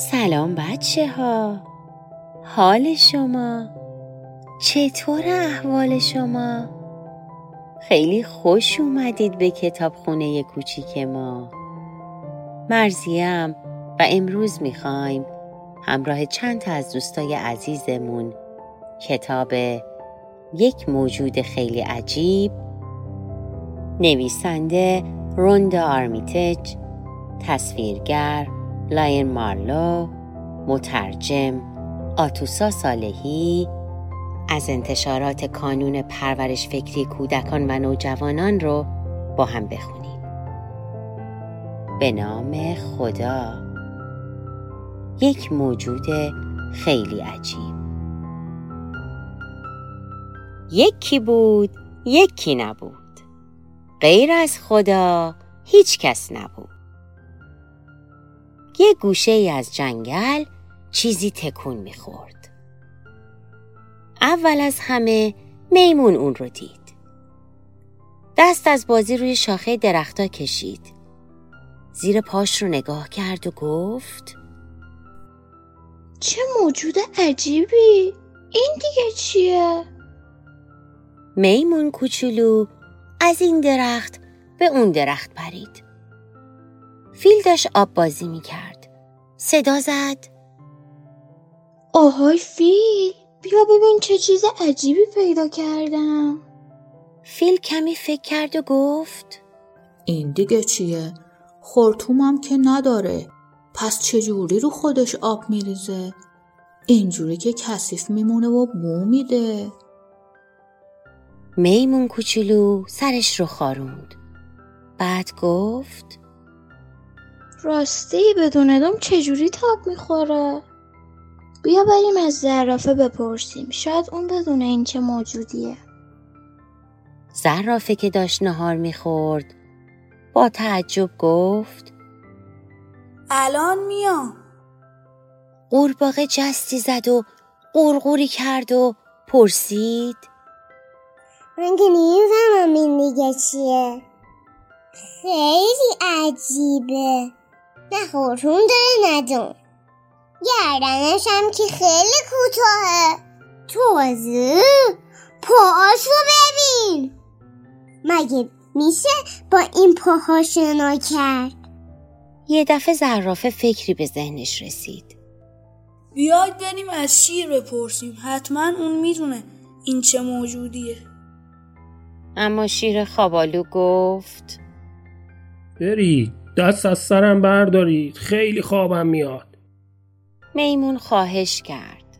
سلام بچه ها حال شما؟ چطور احوال شما؟ خیلی خوش اومدید به کتابخونه کوچیک ما. مرزیم و امروز می‌خوایم همراه چند تا از دوستای عزیزمون کتاب یک موجود خیلی عجیب نویسنده روندا آرمیتج تصویرگر لاین مارلو مترجم آتوسا صالحی از انتشارات کانون پرورش فکری کودکان و نوجوانان رو با هم بخونیم. به نام خدا. یک موجود خیلی عجیب. یکی بود یکی نبود. غیر از خدا هیچ کس نبود. یه گوشه ای از جنگل چیزی تکون می‌خورد. اول از همه میمون اون رو دید. دست از بازی روی شاخه درختا کشید. زیر پاش رو نگاه کرد و گفت چه موجود عجیبی این دیگه چیه؟ میمون کوچولو از این درخت به اون درخت پرید. فیل داشت آب بازی می کرد. صدا زد. آهای فیل بیا ببین چه چیز عجیبی پیدا کردم. فیل کمی فکر کرد و گفت این دیگه چیه؟ خورتومم که نداره. پس چجوری رو خودش آب میریزه؟ اینجوری که کثیف میمونه و بو میده. میمون کوچولو سرش رو خاروند. بعد گفت راستی بدون دم چجوری تاب می‌خوره؟ بیا بریم از زرافه بپرسیم. شاید اون بدون این چه موجودیه. زرافه که داشت نهار می‌خورد با تعجب گفت الان میام. قورباغه جستی زد و قورقوری کرد و پرسید من که نیزم این دیگه چیه؟ خیلی عجیبه. نه خورتون داره ندون گردنش هم که خیلی کوتاهه تازه پاهاشو ببین مگه میشه با این پاها شنا کرد یه دفعه زرافه فکری به ذهنش رسید بیاید بریم از شیر بپرسیم. حتما اون می‌دونه این چه موجودیه. اما شیر خوابالو گفت. برید. دست از سرم بردارید. خیلی خوابم میاد. میمون خواهش کرد.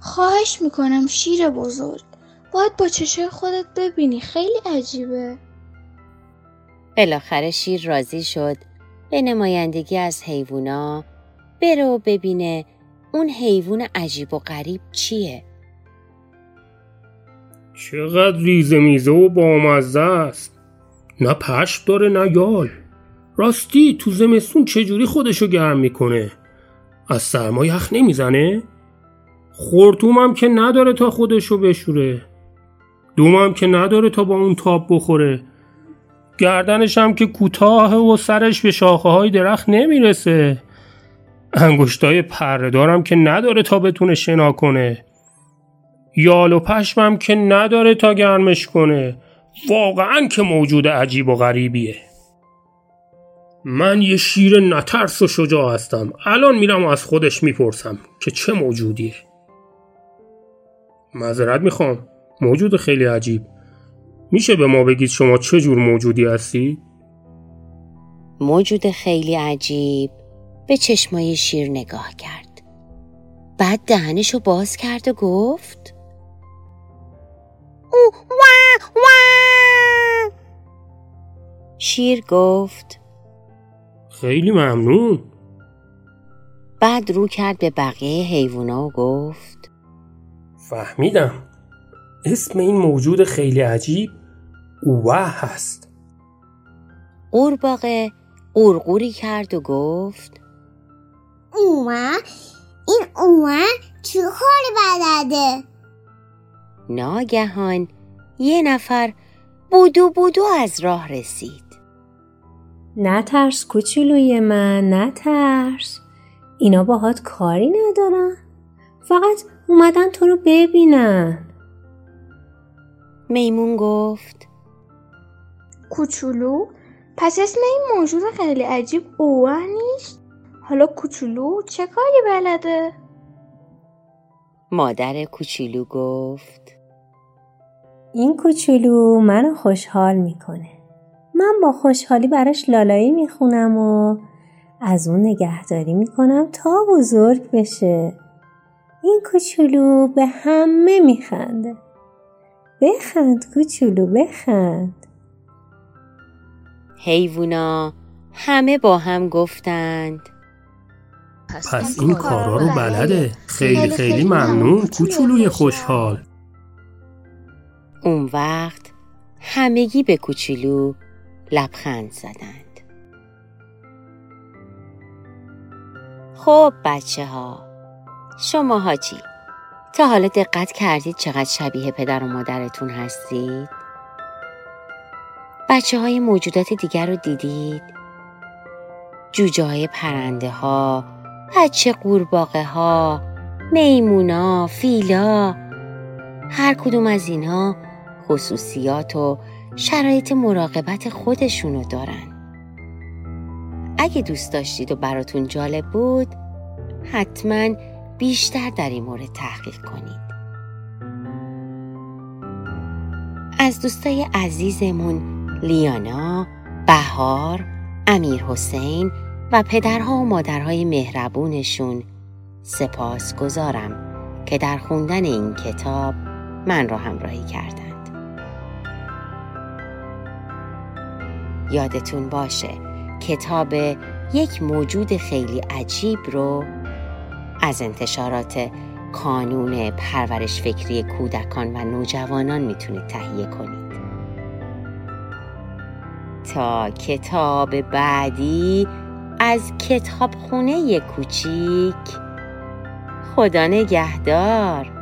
خواهش می‌کنم شیر بزرگ. باید با چشم خودت ببینی. خیلی عجیبه. بالاخره شیر راضی شد. به نمایندگی از حیوونا بره و ببینه اون حیوان عجیب و غریب چیه. چقدر ریزه میزه و بامزه است. نه پشم داره نه یال. راستی تو زمستون چجوری خودشو گرم می‌کنه؟ از سرما یخ نمی‌زنه؟ خورتومم که نداره تا خودشو بشوره. دومم که نداره تا با اون تاب بخوره. گردنش هم که کوتاه و سرش به شاخه های درخت نمی‌رسه. انگشتای پردارم که نداره تا بتونه شنا کنه. یال و پشمم که نداره تا گرمش کنه. واقعا که موجود عجیب و غریبیه. من یه شیر نترس و شجاع هستم. الان میرم و از خودش می‌پرسم که چه موجودیه. معذرت می‌خوام. موجود خیلی عجیب. میشه به ما بگید شما چه جور موجودی هستی؟ موجود خیلی عجیب. به چشمای شیر نگاه کرد. بعد دهنشو باز کرد و گفت او وا وا. شیر گفت خیلی ممنون. بعد رو کرد به بقیه حیوونا و گفت فهمیدم. اسم این موجود خیلی عجیب اوه هست. قورباغه قورقوری کرد و گفت اوه این اوه چه کاری بلده. ناگهان یه نفر بودو بودو از راه رسید. نترس کوچولوی من نترس. اینا باهات کاری ندارن. فقط اومدن تو رو ببینن. میمون گفت. کوچولو؟ پس اسم این موجود خیلی عجیب اوه نیست؟ حالا کوچولو چه کاری بلده؟ مادر کوچولو گفت. این کوچولو منو خوشحال می‌کنه. من با خوشحالی براش لالایی می‌خونم و از اون نگهداری می‌کنم تا بزرگ بشه. این کوچولو به همه میخنده. بخند کوچولو بخند. حیوونا همه با هم گفتند. پس این کارا رو بلده. خیلی خیلی ممنون. کوچولوی خوشحال. اون وقت همگی به کوچولو لبخند زدند خب بچه ها شما ها چی؟ تا حالا دقت کردید چقدر شبیه پدر و مادرتون هستید؟ بچه های موجودات دیگر رو دیدید؟ جوجه های پرنده ها، بچه قورباغه ها، میمونا، فیلا هر کدوم از اینها خصوصیات و شرایط مراقبت خودشونو دارن. اگه دوست داشتید و براتون جالب بود حتما بیشتر در این مورد تحقیق کنید. از دوستای عزیزمون لیانا، بهار، امیر حسین و پدرها و مادرهای مهربونشون سپاس گذارم که در خوندن این کتاب من را همراهی کردند. یادتون باشه. کتاب یک موجود خیلی عجیب رو از انتشارات کانون پرورش فکری کودکان و نوجوانان می‌تونید تهیه کنید. تا کتاب بعدی از کتابخونه کوچیک. خدا نگهدار.